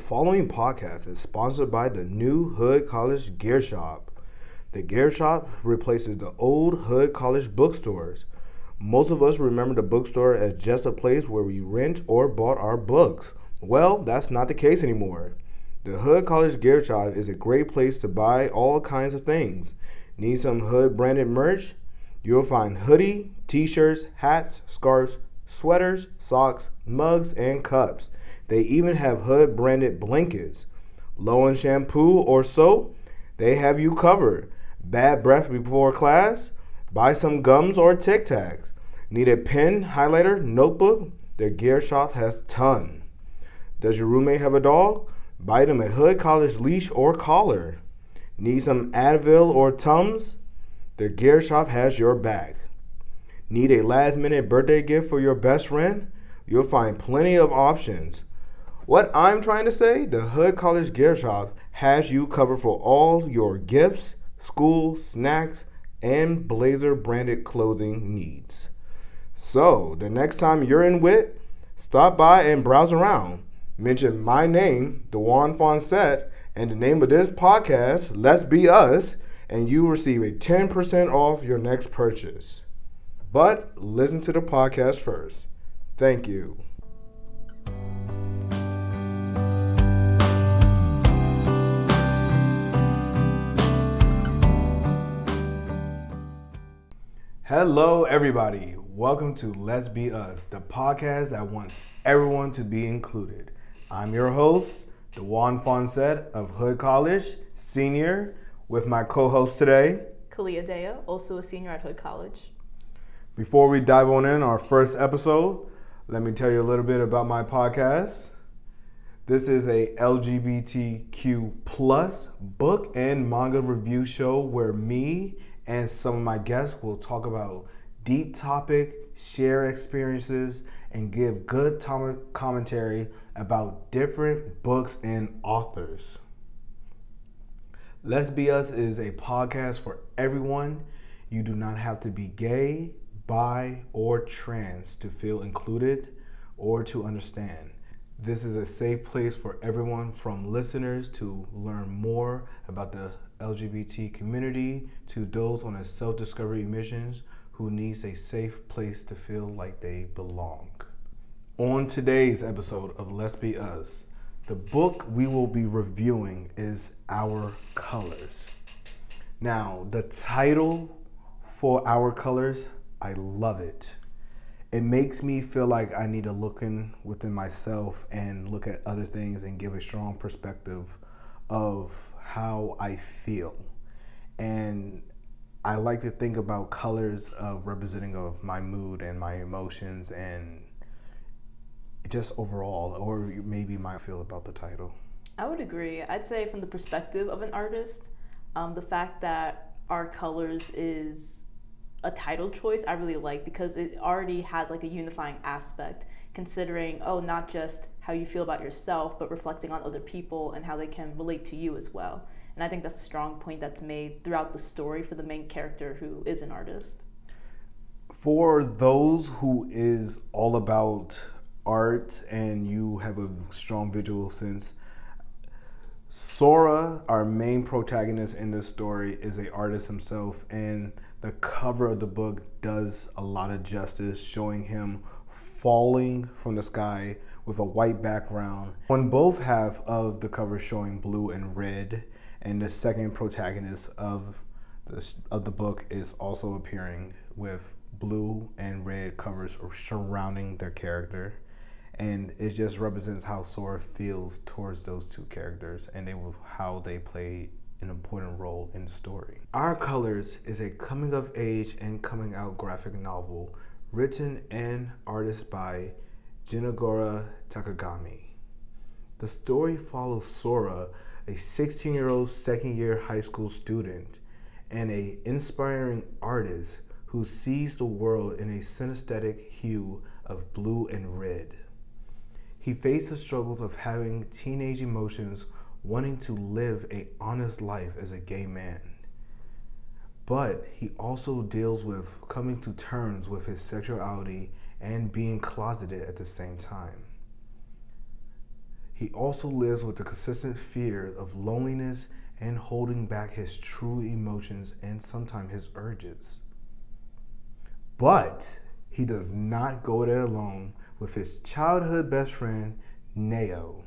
following podcast is sponsored by the new Hood College Gear Shop. The Gear Shop replaces the old Hood College bookstores. Most of us remember the bookstore as just a place where we rent or bought our books. Well, that's not the case anymore. The Hood College Gear Shop is a great place to buy all kinds of things. Need some Hood branded merch? You'll find hoodie, t-shirts, hats, scarves, sweaters, socks, mugs, and cups. They even have Hood branded blankets. Low on shampoo or soap? They have you covered. Bad breath before class? Buy some gums or Tic Tacs. Need a pen, highlighter, notebook? Their gear shop has ton. Does your roommate have a dog? Buy them a Hood College leash or collar. Need some Advil or Tums? Their gear shop has your back. Need a last minute birthday gift for your best friend? You'll find plenty of options. What I'm trying to say, the Hood College Gear Shop has you covered for all your gifts, school, snacks, and Blazer branded clothing needs. So, the next time you're in WIT, stop by and browse around. Mention my name, Dewan Fonset, and the name of this podcast, Let's Be Us, and you receive a 10% off your next purchase. But listen to the podcast first. Thank you. Hello, everybody. Welcome to Let's Be Us, the podcast that wants everyone to be included. I'm your host, Dewan Fonset of Hood College, senior, with my co host today, Kalia Dea, also a senior at Hood College. Before we dive on in our first episode, let me tell you a little bit about my podcast. This is a LGBTQ plus book and manga review show where me and some of my guests will talk about deep topic, share experiences, and give good commentary about different books and authors. Let's Be Us is a podcast for everyone. You do not have to be gay, bi, or trans to feel included or to understand. This is a safe place for everyone from listeners to learn more about the LGBT community to those on a self discovery missions who needs a safe place to feel like they belong. On today's episode of Let's Be Us, the book we will be reviewing is Our Colors. Now, the title for Our Colors, I love it. It makes me feel like I need to look in within myself and look at other things and give a strong perspective of how I feel. And I like to think about colors of representing of my mood and my emotions and just overall, or maybe my feel about the title. I would agree. I'd say from the perspective of an artist, um, the fact that our colors is a title choice I really like because it already has like a unifying aspect considering oh not just how you feel about yourself but reflecting on other people and how they can relate to you as well. And I think that's a strong point that's made throughout the story for the main character who is an artist. For those who is all about art and you have a strong visual sense, Sora, our main protagonist in this story, is a artist himself, and the cover of the book does a lot of justice, showing him falling from the sky with a white background. On both half of the cover showing blue and red, and the second protagonist of the, of the book is also appearing with blue and red covers surrounding their character and it just represents how Sora feels towards those two characters and they how they play an important role in the story. Our Colors is a coming of age and coming out graphic novel written and artist by Jinagora Takagami. The story follows Sora, a 16-year-old second-year high school student and a inspiring artist who sees the world in a synesthetic hue of blue and red. He faced the struggles of having teenage emotions, wanting to live a honest life as a gay man. But he also deals with coming to terms with his sexuality and being closeted at the same time. he also lives with the consistent fear of loneliness and holding back his true emotions and sometimes his urges. But he does not go there alone with his childhood best friend, Nao.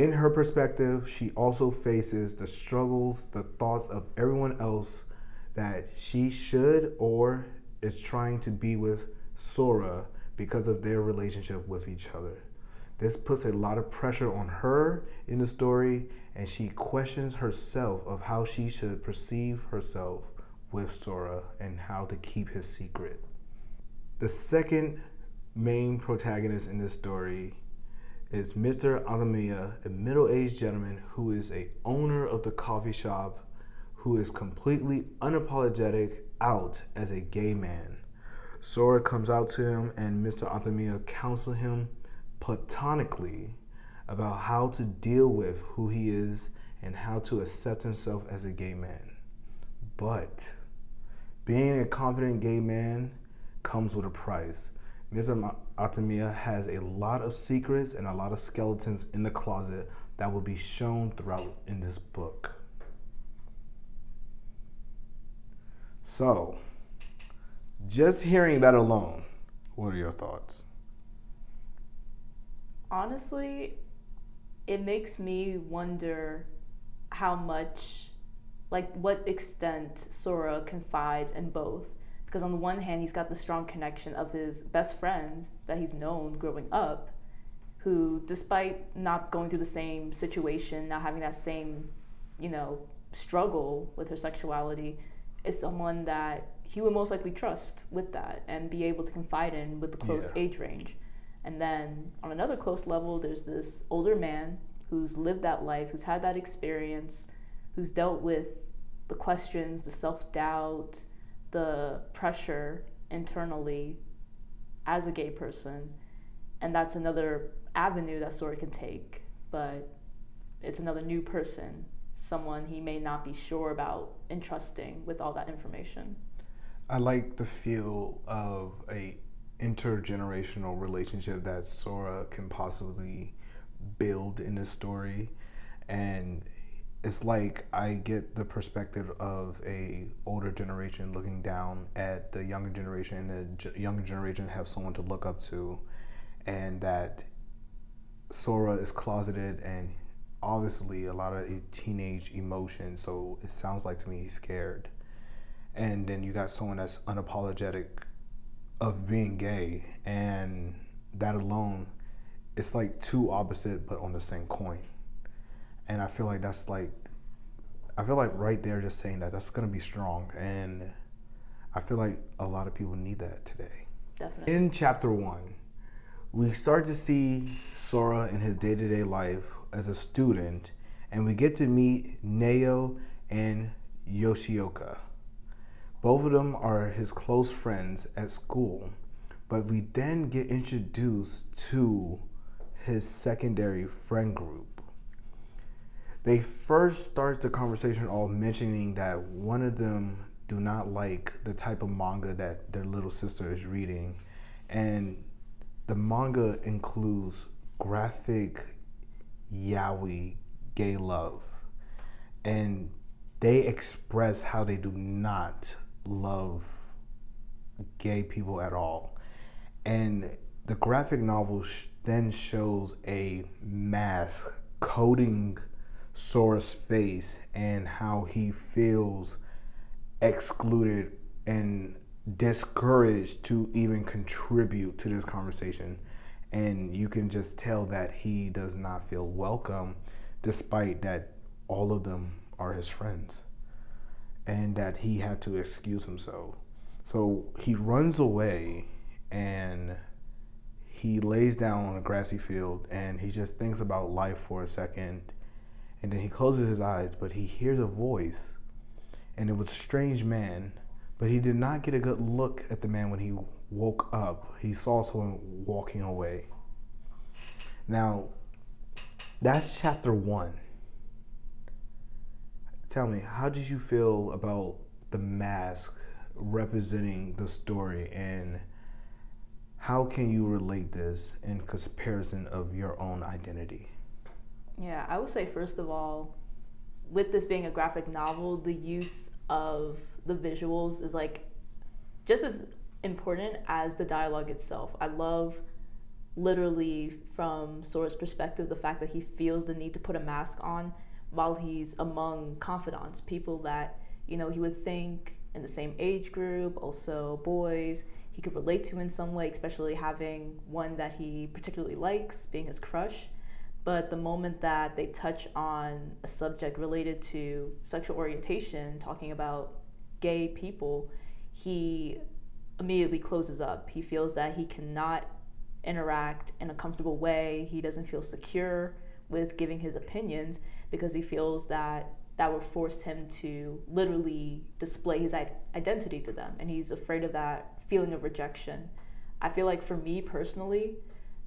In her perspective, she also faces the struggles, the thoughts of everyone else that she should or is trying to be with Sora because of their relationship with each other. This puts a lot of pressure on her in the story, and she questions herself of how she should perceive herself with Sora and how to keep his secret. The second main protagonist in this story is Mr. Atamiya, a middle-aged gentleman who is a owner of the coffee shop who is completely unapologetic out as a gay man. Sora comes out to him and Mr. Atamiya counsels him platonically about how to deal with who he is and how to accept himself as a gay man. But being a confident gay man comes with a price. Mr. Atamiya has a lot of secrets and a lot of skeletons in the closet that will be shown throughout in this book. So, just hearing that alone, what are your thoughts? honestly, it makes me wonder how much, like, what extent Sora confides in both. Because on the one hand, he's got the strong connection of his best friend that he's known growing up, who, despite not going through the same situation, not having that same, you know, struggle with her sexuality, is someone that he would most likely trust with that and be able to confide in with the close yeah. age range. And then on another close level, there's this older man who's lived that life, who's had that experience, who's dealt with the questions, the self doubt, the pressure internally as a gay person. And that's another avenue that Sora can take. But it's another new person, someone he may not be sure about entrusting with all that information. I like the feel of a intergenerational relationship that Sora can possibly build in this story and it's like I get the perspective of a older generation looking down at the younger generation and the younger generation have someone to look up to and that Sora is closeted and obviously a lot of teenage emotion so it sounds like to me he's scared. And then you got someone that's unapologetic of being gay and that alone it's like two opposite but on the same coin and i feel like that's like i feel like right there just saying that that's going to be strong. And i feel like a lot of people need that today. Definitely. In chapter one we start to see sora in his day-to-day life as a student and we get to meet nao and yoshioka. Both of them are his close friends at school, but we then get introduced to his secondary friend group. They first start the conversation all mentioning that one of them do not like the type of manga that their little sister is reading, and the manga includes graphic yaoi gay love, and they express how they do not love gay people at all. And the graphic novel then shows a mask coating Sora's face and how he feels excluded and discouraged to even contribute to this conversation. And you can just tell that he does not feel welcome, despite that all of them are his friends and that he had to excuse himself. So he runs away and he lays down on a grassy field and he just thinks about life for a second and then he closes his eyes but he hears a voice and it was a strange man but he did not get a good look at the man when he woke up. He saw someone walking away. Now that's chapter 1 tell me, how did you feel about the mask representing the story and how can you relate this in comparison of your own identity? Yeah, I would say first of all, with this being a graphic novel, the use of the visuals is like just as important as the dialogue itself. I love literally from Sora's perspective the fact that he feels the need to put a mask on while he's among confidants, people that, you know, he would think in the same age group, also boys, he could relate to in some way, especially having one that he particularly likes, being his crush. But the moment that they touch on a subject related to sexual orientation, talking about gay people, he immediately closes up. He feels that he cannot interact in a comfortable way. He doesn't feel secure with giving his opinions because he feels that that would force him to literally display his identity to them. And he's afraid of that feeling of rejection. I feel like for me personally,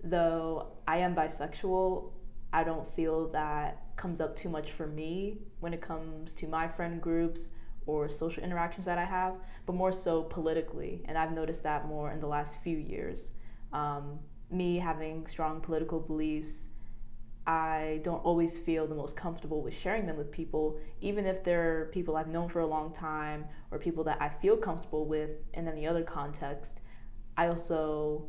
though I am bisexual, I don't feel that comes up too much for me when it comes to my friend groups or social interactions that I have, but more so politically. And I've noticed that more in the last few years. Um, me having strong political beliefs I don't always feel the most comfortable with sharing them with people, even if they're people I've known for a long time or people that I feel comfortable with in any other context. I also,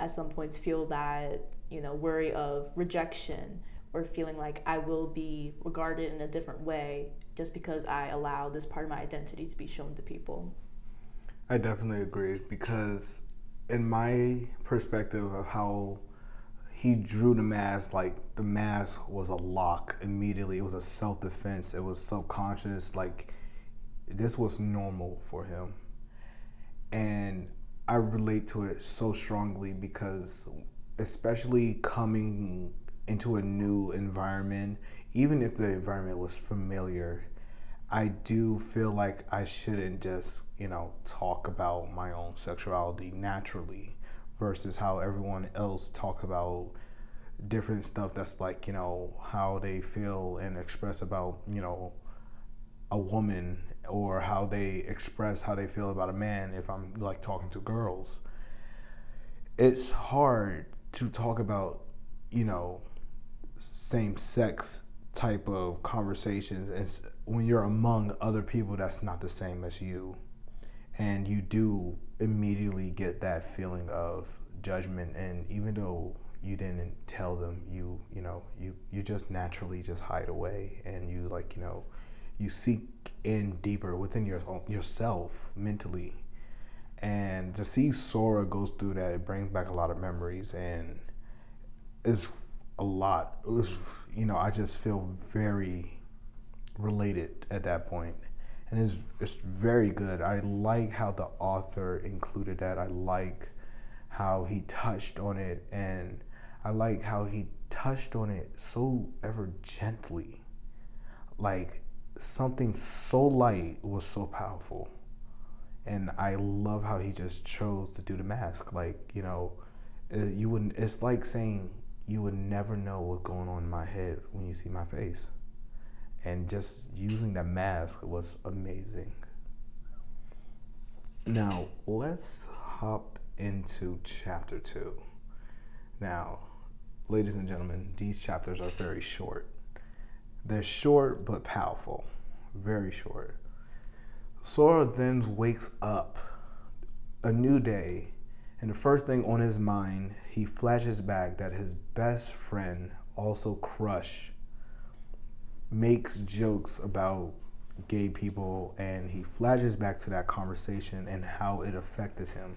at some points, feel that, you know, worry of rejection or feeling like I will be regarded in a different way just because I allow this part of my identity to be shown to people. I definitely agree because, in my perspective of how he drew the mask like the mask was a lock immediately. It was a self defense. It was subconscious. Like this was normal for him, and I relate to it so strongly because, especially coming into a new environment, even if the environment was familiar, I do feel like I shouldn't just, you know, talk about my own sexuality naturally versus how everyone else talk about different stuff that's like you know how they feel and express about you know a woman or how they express how they feel about a man if i'm like talking to girls. It's hard to talk about you know same sex type of conversations and when you're among other people that's not the same as you. And you do immediately get that feeling of judgment. And even though you didn't tell them you you know you you just naturally just hide away. And you like you know you seek in deeper within your yourself mentally and to see Sora goes through that it brings back a lot of memories and it's a lot it was you know I just feel very related at that point and it's it's very good I like how the author included that I like how he touched on it and I like how he touched on it so ever gently. Like something so light was so powerful. And I love how he just chose to do the mask. Like, you know, uh, you wouldn't, it's like saying you would never know what's going on in my head when you see my face. And just using that mask was amazing. Now, let's hop into chapter two. Now, ladies and gentlemen, these chapters are very short. They're short but powerful, very short. Sora then wakes up a new day, and the first thing on his mind, he flashes back that his best friend, also Crush, makes jokes about gay people, and he flashes back to that conversation and how it affected him.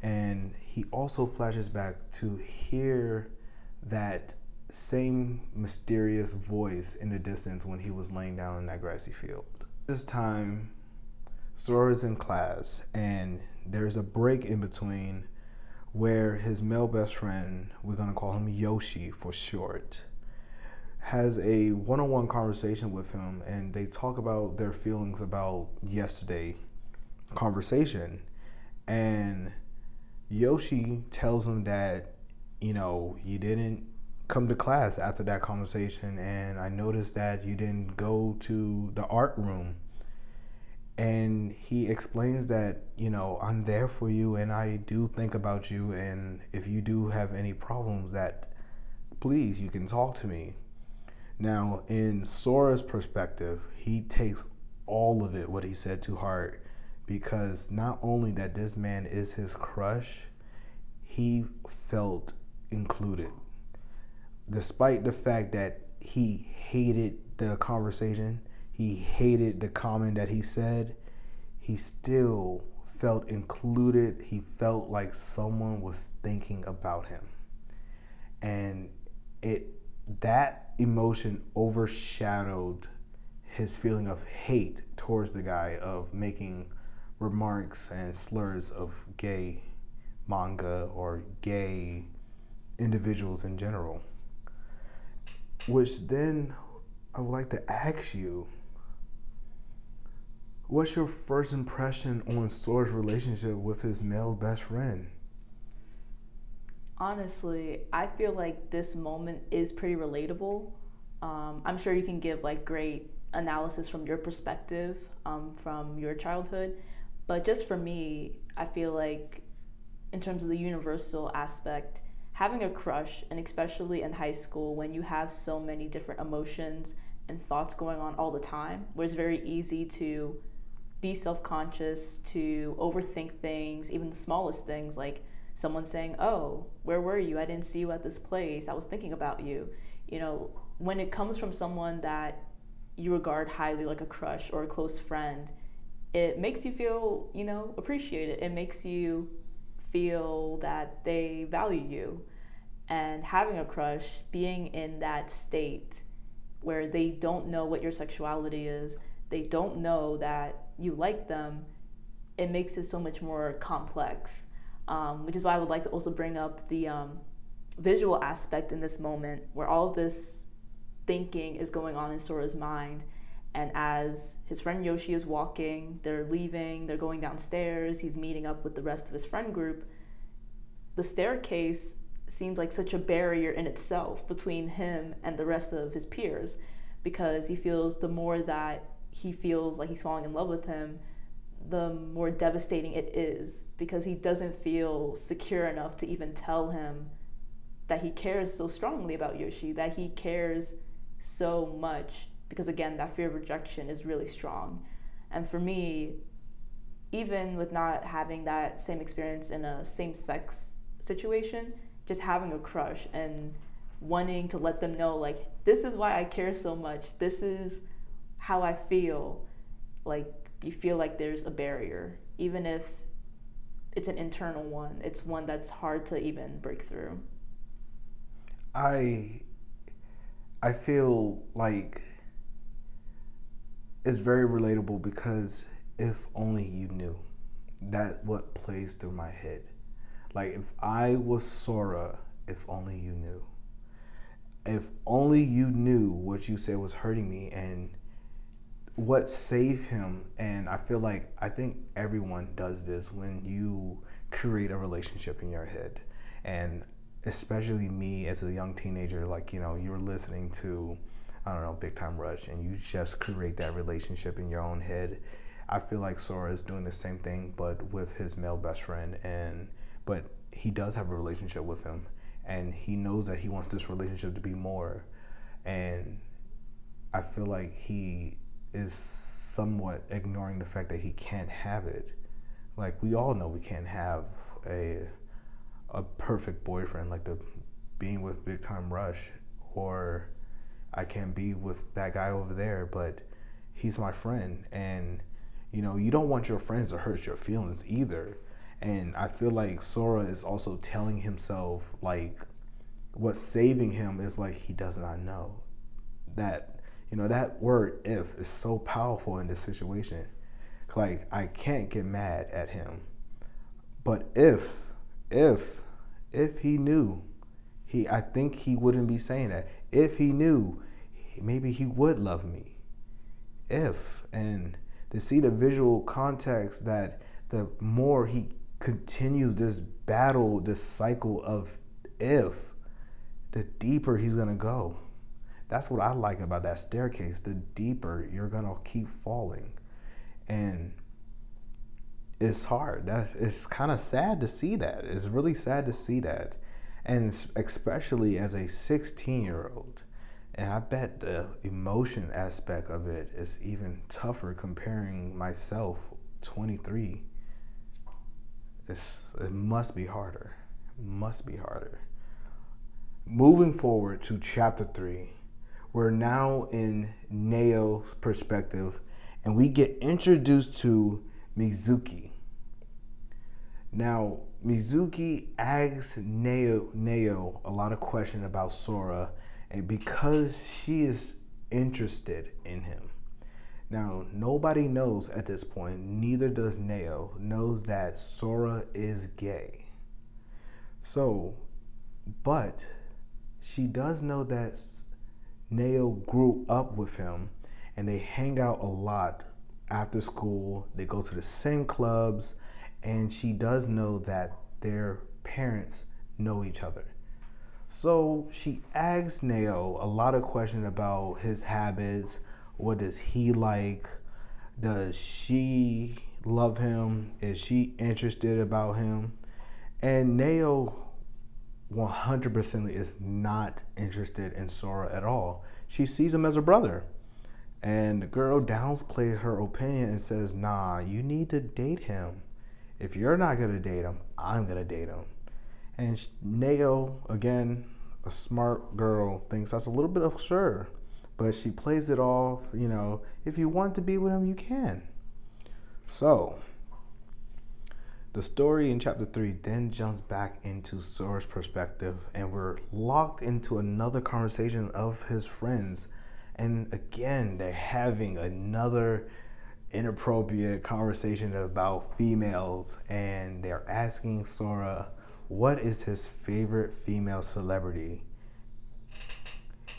And he also flashes back to hear that same mysterious voice in the distance when he was laying down in that grassy field. This time, Sora's in class, and there's a break in between where his male best friend, we're gonna call him Yoshi for short, has a one on one conversation with him, and they talk about their feelings about yesterday conversation. And Yoshi tells him that you know, you didn't come to class after that conversation and I noticed that you didn't go to the art room. and he explains that you know i'm there for you and i do think about you and if you do have any problems that please you can talk to me now in sora's perspective he takes all of it what he said to heart because not only that this man is his crush he felt included despite the fact that he hated the conversation he hated the comment that he said, he still felt included. He felt like someone was thinking about him. And it that emotion overshadowed his feeling of hate towards the guy of making remarks and slurs of gay manga or gay individuals in general. Which then I would like to ask you What's your first impression on Sora's relationship with his male best friend? Honestly, I feel like this moment is pretty relatable. Um, I'm sure you can give like great analysis from your perspective, um, from your childhood. But just for me, I feel like in terms of the universal aspect, having a crush, and especially in high school when you have so many different emotions and thoughts going on all the time, where it's very easy to be self conscious, to overthink things, even the smallest things like someone saying, Oh, where were you? I didn't see you at this place. I was thinking about you. You know, when it comes from someone that you regard highly, like a crush or a close friend, it makes you feel, you know, appreciated. It makes you feel that they value you. And having a crush, being in that state where they don't know what your sexuality is, they don't know that you like them, it makes it so much more complex. Um, which is why I would like to also bring up the um, visual aspect in this moment where all of this thinking is going on in Sora's mind. And as his friend Yoshi is walking, they're leaving, they're going downstairs, he's meeting up with the rest of his friend group. The staircase seems like such a barrier in itself between him and the rest of his peers because he feels the more that he feels like he's falling in love with him, the more devastating it is because he doesn't feel secure enough to even tell him that he cares so strongly about Yoshi, that he cares so much because again, that fear of rejection is really strong. And for me, even with not having that same experience in a same sex situation, just having a crush and wanting to let them know like this is why I care so much. This is how I feel, like you feel like there's a barrier, even if it's an internal one. It's one that's hard to even break through. I I feel like it's very relatable because if only you knew. That what plays through my head. Like if I was Sora, if only you knew. If only you knew what you said was hurting me and what saved him and i feel like i think everyone does this when you create a relationship in your head and especially me as a young teenager like you know you're listening to i don't know big time rush and you just create that relationship in your own head i feel like sora is doing the same thing but with his male best friend and but he does have a relationship with him and he knows that he wants this relationship to be more and i feel like he is somewhat ignoring the fact that he can't have it. Like we all know we can't have a a perfect boyfriend like the being with Big Time Rush or I can't be with that guy over there, but he's my friend and you know, you don't want your friends to hurt your feelings either. And I feel like Sora is also telling himself like what's saving him is like he does not know that you know, that word if is so powerful in this situation. Like, I can't get mad at him. But if, if, if he knew, he, I think he wouldn't be saying that. If he knew, maybe he would love me. If, and to see the visual context that the more he continues this battle, this cycle of if, the deeper he's gonna go. That's what I like about that staircase. The deeper you're gonna keep falling. And it's hard. That's it's kind of sad to see that. It's really sad to see that. And especially as a 16 year old. And I bet the emotion aspect of it is even tougher comparing myself, 23. It's, it must be harder. It must be harder. Moving forward to chapter 3, we're now in Neo's perspective and we get introduced to Mizuki. Now, Mizuki asks Neo, Neo a lot of questions about Sora, and because she is interested in him. Now, nobody knows at this point, neither does Neo, knows that Sora is gay. So, but she does know that Neo grew up with him and they hang out a lot after school. They go to the same clubs, and she does know that their parents know each other. So she asks Neo a lot of questions about his habits. What does he like? Does she love him? Is she interested about him? And Neo 100% is not interested in Sora at all. She sees him as a brother. And the girl downplays her opinion and says, Nah, you need to date him. If you're not going to date him, I'm going to date him. And Neo, again, a smart girl, thinks that's a little bit of sure. But she plays it off, you know, if you want to be with him, you can. So, the story in chapter 3 then jumps back into Sora's perspective, and we're locked into another conversation of his friends and again, they're having another inappropriate conversation about females, and they're asking Sora what is his favorite female celebrity.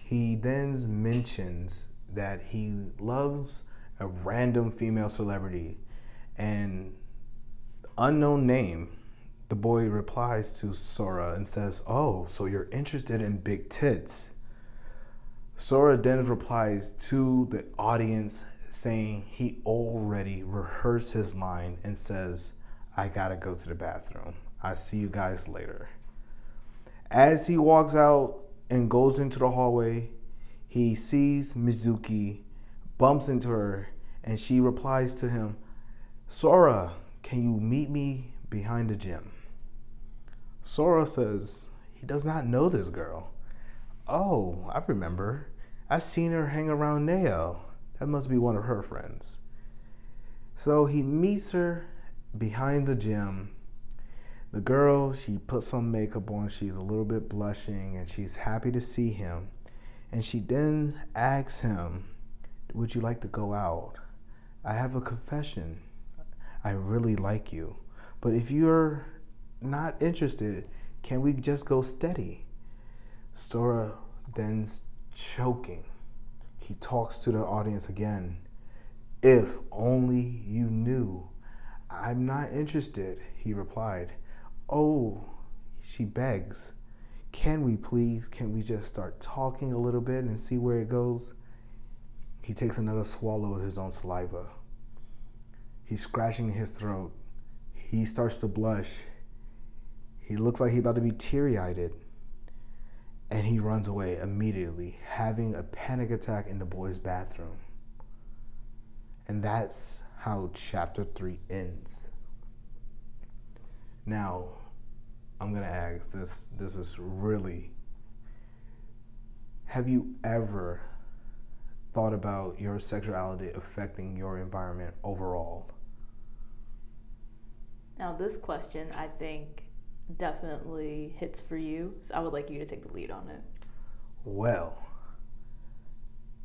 He then mentions that he loves a random female celebrity and unknown name. The boy replies to Sora and says, Oh, so you're interested in big tits. Sora then replies to the audience saying he already rehearsed his line and says, I gotta go to the bathroom. I see you guys later. As he walks out and goes into the hallway, he sees Mizuki, bumps into her, and she replies to him, Sora, can you meet me behind the gym? Sora says he does not know this girl. Oh, I remember. I've seen her hang around Neo. That must be one of her friends. So he meets her behind the gym. The girl, she puts some makeup on. She's a little bit blushing and she's happy to see him. And she then asks him, Would you like to go out? I have a confession. I really like you. But if you're not interested, can we just go steady? Sora then's choking. He talks to the audience again. If only you knew. I'm not interested, he replied. Oh, she begs. Can we please? Can we just start talking a little bit and see where it goes? He takes another swallow of his own saliva. He's scratching his throat. He starts to blush. He looks like he's about to be teary eyed and he runs away immediately, having a panic attack in the boy's bathroom. And that's how chapter 3 ends. Now, I'm going to ask this this is really have you ever thought about your sexuality affecting your environment overall? Now, this question, I think, definitely hits for you. So I would like you to take the lead on it. Well,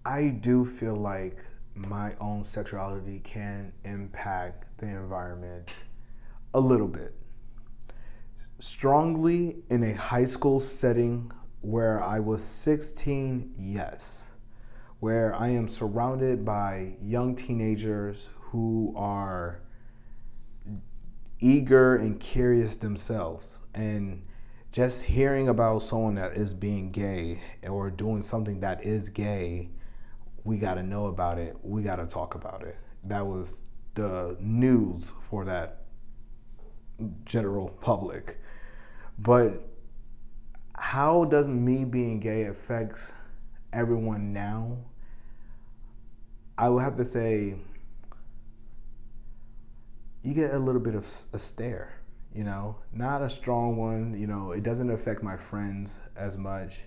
I do feel like my own sexuality can impact the environment a little bit. Strongly in a high school setting where I was 16, yes. Where I am surrounded by young teenagers who are eager and curious themselves. And just hearing about someone that is being gay or doing something that is gay, we got to know about it. We got to talk about it. That was the news for that general public. But how does me being gay affects everyone now? I would have to say you get a little bit of a stare, you know, not a strong one, you know, it doesn't affect my friends as much,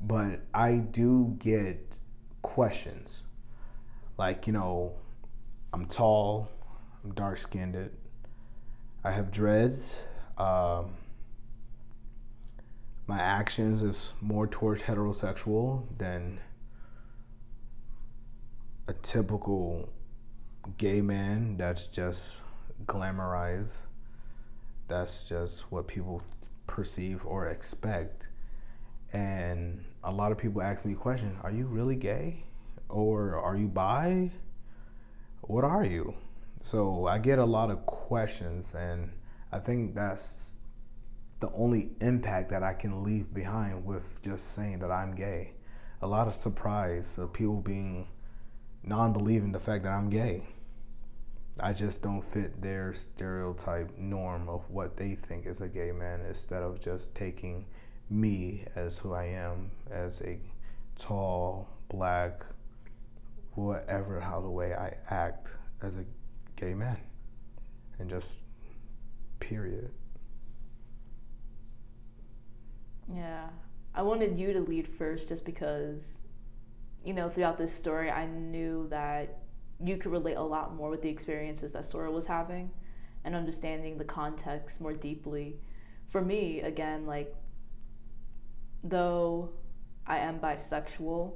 but I do get questions. Like, you know, I'm tall, I'm dark skinned, I have dreads. Um, my actions is more towards heterosexual than a typical gay man that's just glamorized. That's just what people perceive or expect. And a lot of people ask me questions Are you really gay? Or are you bi? What are you? So I get a lot of questions, and I think that's the only impact that I can leave behind with just saying that I'm gay. A lot of surprise of people being non believing the fact that I'm gay. I just don't fit their stereotype norm of what they think is a gay man instead of just taking me as who I am as a tall, black, whatever, how the way I act as a gay man. And just period. Yeah. I wanted you to lead first just because, you know, throughout this story, I knew that you could relate a lot more with the experiences that Sora was having and understanding the context more deeply. For me, again, like, though I am bisexual,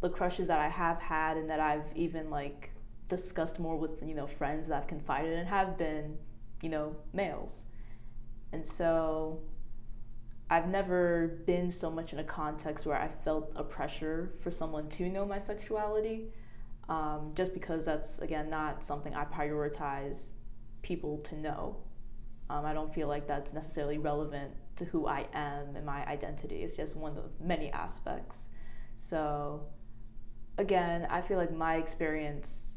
the crushes that I have had and that I've even, like, discussed more with, you know, friends that I've confided in have been, you know, males. And so I've never been so much in a context where I felt a pressure for someone to know my sexuality um, just because that's again not something I prioritize people to know. Um, I don't feel like that's necessarily relevant to who I am and my identity. It's just one of many aspects. So, again, I feel like my experience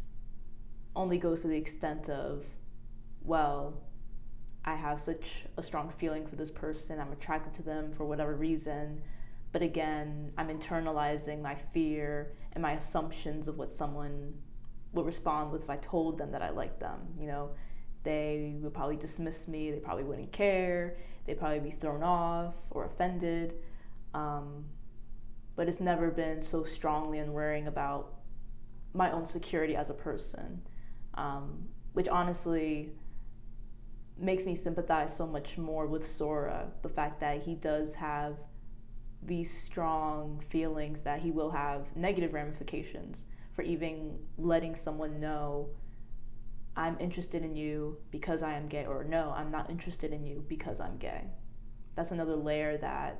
only goes to the extent of, well, I have such a strong feeling for this person, I'm attracted to them for whatever reason. But again, I'm internalizing my fear and my assumptions of what someone would respond with if I told them that I liked them. You know, they would probably dismiss me, they probably wouldn't care, they'd probably be thrown off or offended. Um, but it's never been so strongly unwearing about my own security as a person, um, which honestly makes me sympathize so much more with Sora. The fact that he does have these strong feelings that he will have negative ramifications for even letting someone know I'm interested in you because I am gay, or no, I'm not interested in you because I'm gay. That's another layer that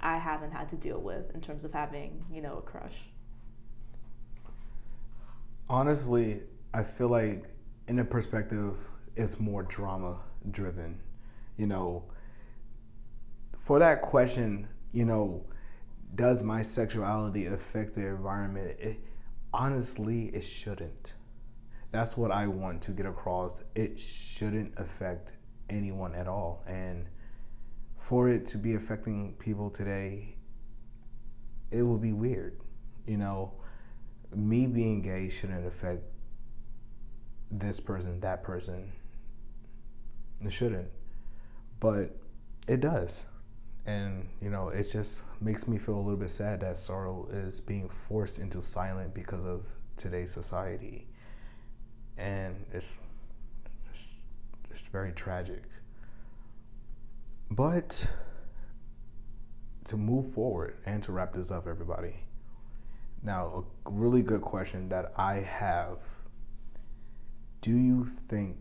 I haven't had to deal with in terms of having, you know, a crush. Honestly, I feel like in a perspective, it's more drama driven. You know, for that question, you know, does my sexuality affect the environment? It, honestly, it shouldn't. That's what I want to get across. It shouldn't affect anyone at all. And for it to be affecting people today, it would be weird. You know, me being gay shouldn't affect this person, that person. It shouldn't. But it does and you know it just makes me feel a little bit sad that Sora is being forced into silent because of today's society. And it's it's, it's very tragic. But to move forward and to wrap this up everybody. Now a really good question that i have. Do you think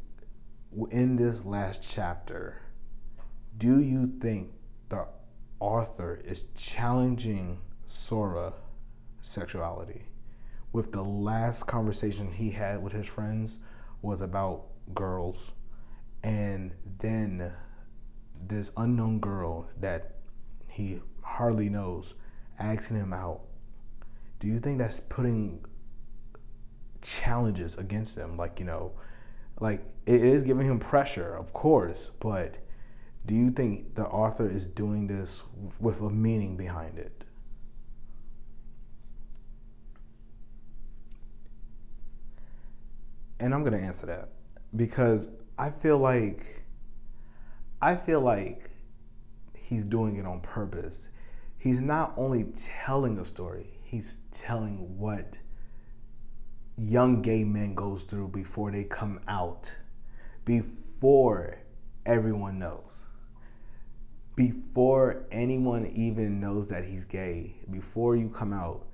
in this last chapter do you think the author is challenging Sora sexuality. With the last conversation he had with his friends was about girls, and then this unknown girl that he hardly knows asking him out. Do you think that's putting challenges against him. Like, you know, like it is giving him pressure, of course, but do you think the author is doing this with a meaning behind it? And I'm going to answer that because I feel like I feel like he's doing it on purpose. He's not only telling a story, he's telling what young gay men goes through before they come out, before everyone knows. Before anyone even knows that he's gay, before you come out,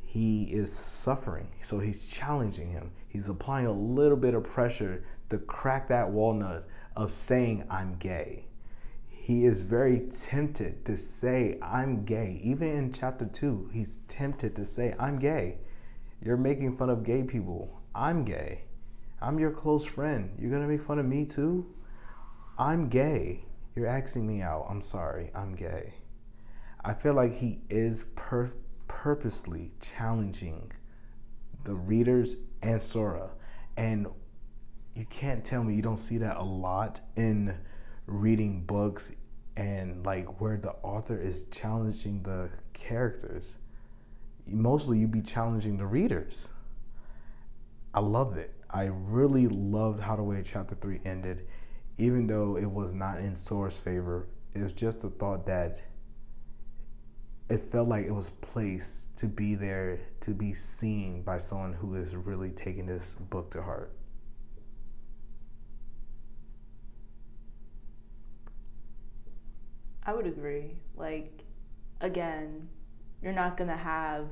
he is suffering. So he's challenging him. He's applying a little bit of pressure to crack that walnut of saying, I'm gay. He is very tempted to say, I'm gay. Even in chapter two, he's tempted to say, I'm gay. You're making fun of gay people. I'm gay. I'm your close friend. You're going to make fun of me too? I'm gay. You're asking me out. I'm sorry. I'm gay. I feel like he is per- purposely challenging the readers and Sora. And you can't tell me you don't see that a lot in reading books and like where the author is challenging the characters mostly you'd be challenging the readers. I love it. I really loved how the way chapter three ended, even though it was not in Sora's favor. It was just the thought that it felt like it was placed to be there to be seen by someone who is really taking this book to heart. I would agree. Like, again, you're not going to have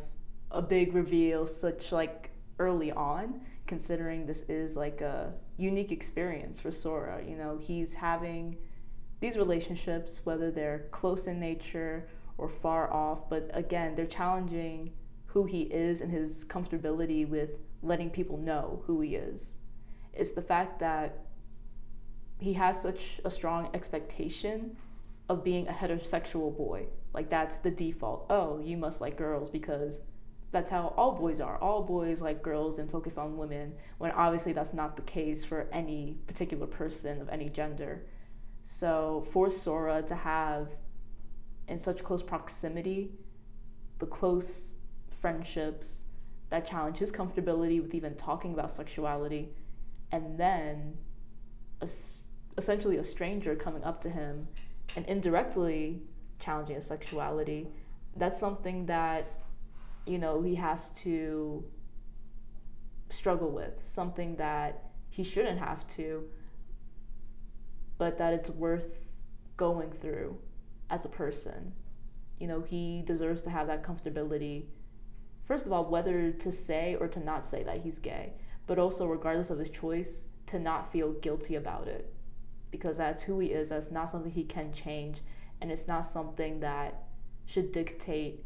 a big reveal such like early on considering this is like a unique experience for Sora. You know, he's having these relationships whether they're close in nature or far off, but again, they're challenging who he is and his comfortability with letting people know who he is. It's the fact that he has such a strong expectation of being a heterosexual boy like that's the default. Oh, you must like girls because that's how all boys are. All boys like girls and focus on women, when obviously that's not the case for any particular person of any gender. So for Sora to have in such close proximity, the close friendships that challenge his comfortability with even talking about sexuality, and then a, essentially a stranger coming up to him and indirectly challenging his sexuality, that's something that, you know, he has to struggle with, something that he shouldn't have to, but that it's worth going through as a person. You know, he deserves to have that comfortability. First of all, whether to say or to not say that he's gay, but also, regardless of his choice, to not feel guilty about it because that's who he is. That's not something he can change and it's not something that should dictate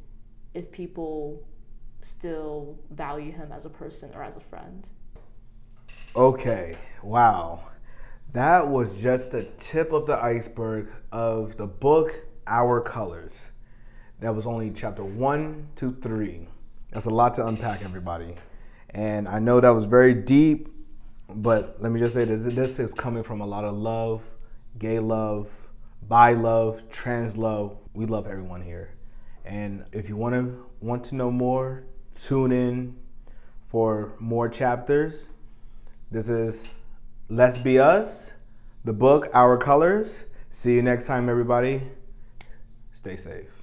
if people still value him as a person or as a friend. Okay, wow. That was just the tip of the iceberg of the book Our Colors. That was only chapter one to three. That's a lot to unpack, everybody. And I know that was very deep, but let me just say this this is coming from a lot of love, gay love, bi love, trans love. We love everyone here. And if you want to want to know more, tune in for more chapters. This is Let's Be Us, the book Our Colors. See you next time, everybody. Stay safe.